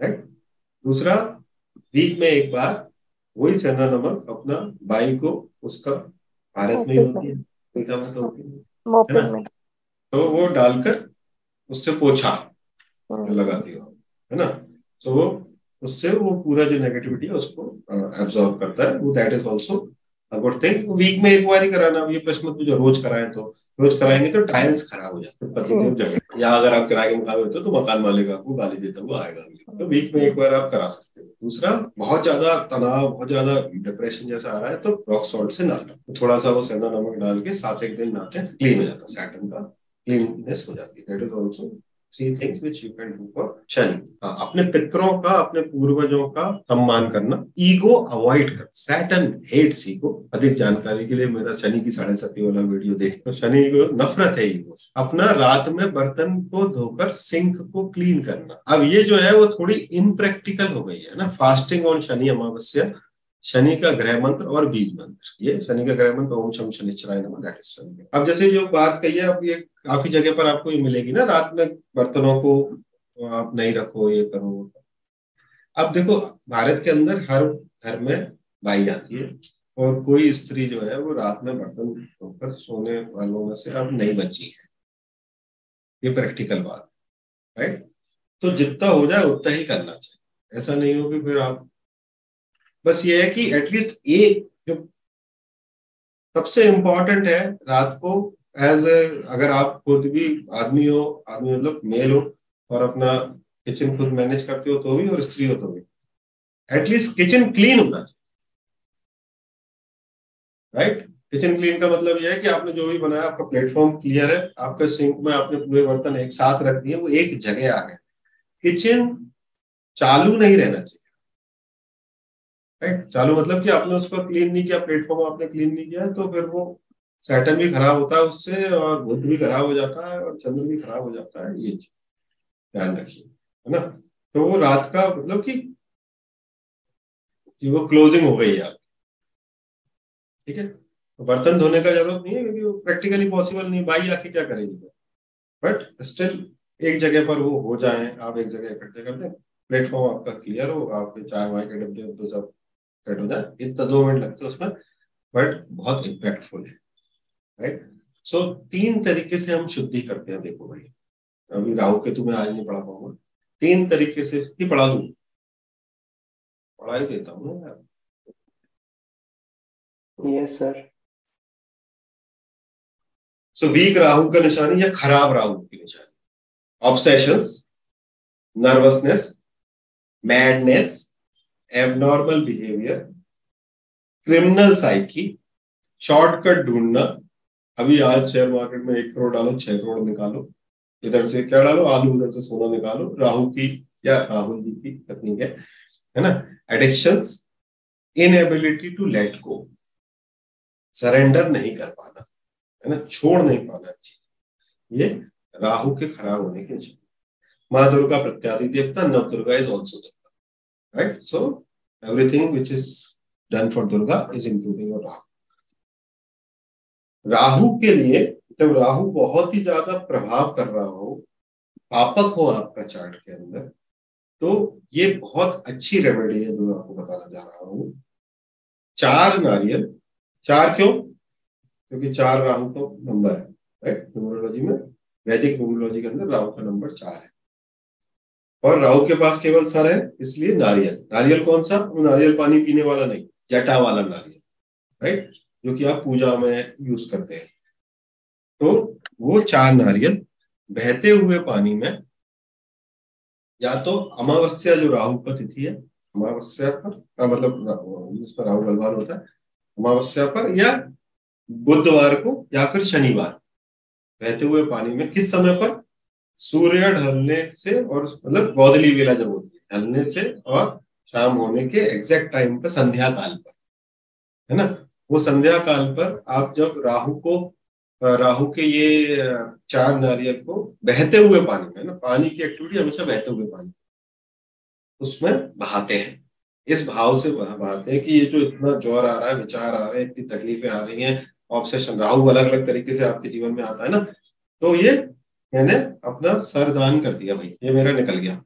Right दूसरा week में एक बार वही सेंधा नमक अपना बाई को उसका भारत में ही होती है तो होती है। ना? तो वो डालकर उससे पोछा हाँ। लगाती हो है ना? तो वो उससे वो पूरा जो नेगेटिविटी है उसको एब्जॉर्व करता है। वो that is also good thing week में एक बार ही कराना अब ये प्रश्न मत जो रोज कराए तो रोज कराएँगे तो टाइल्स खराब हो जाते हैं। या अगर आप किराए के मकान होते हो तो मकान मालिक आपको गाली देता हुआ आएगा तो वीक में एक बार आप करा सकते हो। दूसरा बहुत ज़्यादा तनाव बहुत ज़्यादा डिप्रेशन जैसा आ रहा है तो रॉक सॉल्ट से नहाना। तो थोड़ा सा वो सेंधा नमक डाल के सात एक दिन नहाते हैं क्लीन हो जाता है सैटन का क्लीननेस हो जाती है। That is also three things which you can do for Shani अपने पितरों का, अपने पूर्वजों का सम्मान करना ईगो अवॉइड कर सैटन हेट्स ईगो अधिक जानकारी के लिए मेरा शनि की साढ़े सती वाला वीडियो देख तो शनि को नफरत है ईगो अपना रात में बर्तन को धोकर सिंक को क्लीन करना। अब ये जो है, वो थोड़ी इम्प्रैक्टिकल हो गई है ना। फास्टिंग ऑन शनि अमावस्या शनि का ग्रह मंत्र और बीज मंत्र। ये शनि का ग्रह मंत्र, ओम शम शनिश्चराय नमः दैट इज़ शनि अब जैसे जो बात कही है, अब ये काफ़ी जगह पर आपको ये मिलेगी ना, रात में बर्तनों को आप नहीं रखो, ये करो अब देखो, भारत के अंदर हर घर में बाई जाती है, और कोई स्त्री जो है, वो रात में बर्तन धोकर सोने वालों में से अब नहीं बची है। ये प्रैक्टिकल बात राइट तो जितना हो जाए, उतना ही करना चाहिए। ऐसा नहीं हो कि फिर आप बस ये है कि एटलीस्ट एक जो सबसे इंपॉर्टेंट है रात को एज अगर आप खुद भी आदमी हो, आदमी मतलब मेल हो, और अपना किचन खुद मैनेज करते हो तो भी, और स्त्री हो तो भी। एटलीस्ट किचन क्लीन होना चाहिए। राइट किचन क्लीन का मतलब यह है कि आपने जो भी बनाया, आपका प्लेटफॉर्म क्लियर है, आपके सिंक में आपने पूरे बर्तन एक साथ रख दिए, वो एक जगह आ गए। किचन चालू नहीं रहना चाहिए। राइट चालू मतलब कि आपने उसको क्लीन नहीं किया प्लेटफॉर्म आपने क्लीन नहीं किया तो फिर वो सैटन भी खराब होता है उससे और बुद्ध भी खराब हो जाता है और चंद्र भी खराब हो जाता है, ये ध्यान रखिए, है ना? तो वो रात का मतलब कि कि वो क्लोजिंग हो गई यार ठीक है? तो बर्तन धोने का ज़रूरत नहीं है क्योंकि वो प्रैक्टिकली पॉसिबल नहीं बाई आके क्या करेगी बट स्टिल एक जगह पर वो हो जाए, आप एक जगह इकट्ठे कर दें प्लेटफॉर्म आपका क्लियर हो आपके चाय वाय के डब्बे सब सेट हो जाए इतना दो मिनट लगते हैं उसमें बट बहुत इम्पैक्टफुल है। राइट सो so, तीन तरीके से हम शुद्धि करते हैं देखो भाई। अभी राहु के तुम्हें आज नहीं पढ़ा पाऊँगा। तीन तरीके से ही पढ़ा दू? पढ़ा ही देता हूँ यार। Yes sir so weak Rahu का निशानी या खराब राहु की निशानी। Obsessions nervousness madness abnormal behaviour criminal psyche shortcut ढूंढना। अभी आज शेयर मार्केट में एक करोड़ डालो, छह करोड़ निकालो। इधर से क्या डालो? आलू उधर से सोना निकालो। राहु की या राहुल जी की तकनीक है है ना? Addiction inability to let go surrender नहीं कर पाना, है ना? छोड़ नहीं पाना चीज़। ये राहु के खराब होने के निशान माँ दुर्गा प्रत्यादि देवता नव Durga is also Durga right so everything which is done for Durga is including your Rahu Rahu के लिए, जब राहु बहुत ही ज़्यादा प्रभाव कर रहा हो, पापक हो आपका चार्ट के अंदर तो ये बहुत अच्छी रेमेडी है जो मैं आपको बताना जा रहा हूँ। चार नारियल, चार क्यों? क्योंकि चार राहु का नंबर है राइट न्यूमरोलॉजी में वैदिक न्यूमरोलॉजी के अंदर राहु का नंबर चार है। और राहु के पास केवल सर है इसलिए नारियल। नारियल कौन सा? नारियल पानी पीने वाला नहीं जटा वाला नारियल राइट जो कि आप पूजा में यूज़ करते हैं। तो वो चार नारियल बहते हुए पानी में या तो अमावस्या जो राहु का तिथि है अमावस्या पर आ, मतलब जिस पर राहु बलवान होता है अमावस्या पर या बुधवार को या फिर शनिवार बहते हुए पानी में किस समय पर? सूर्य ढलने से और मतलब गौदली वेला जब होती है, ढलने से और शाम होने के एग्जैक्ट टाइम पर संध्या काल पर, है ना? वो संध्या काल पर आप जब राहु को, राहु के ये, चार नारियल को बहते हुए पानी में ना? पानी की एक्टिविटी हमेशा बहते हुए पानी उसमें बहाते हैं। इस भाव से बहाते हैं कि ये जो इतना ज़ोर आ रहा है, विचार आ रहे हैं, इतनी तकलीफें आ रही हैं ऑब्सेशन राहु अलग अलग तरीके से आपके जीवन में आता है ना? तो ये मैंने अपना सर दान कर दिया भाई ये मेरा निकल गया।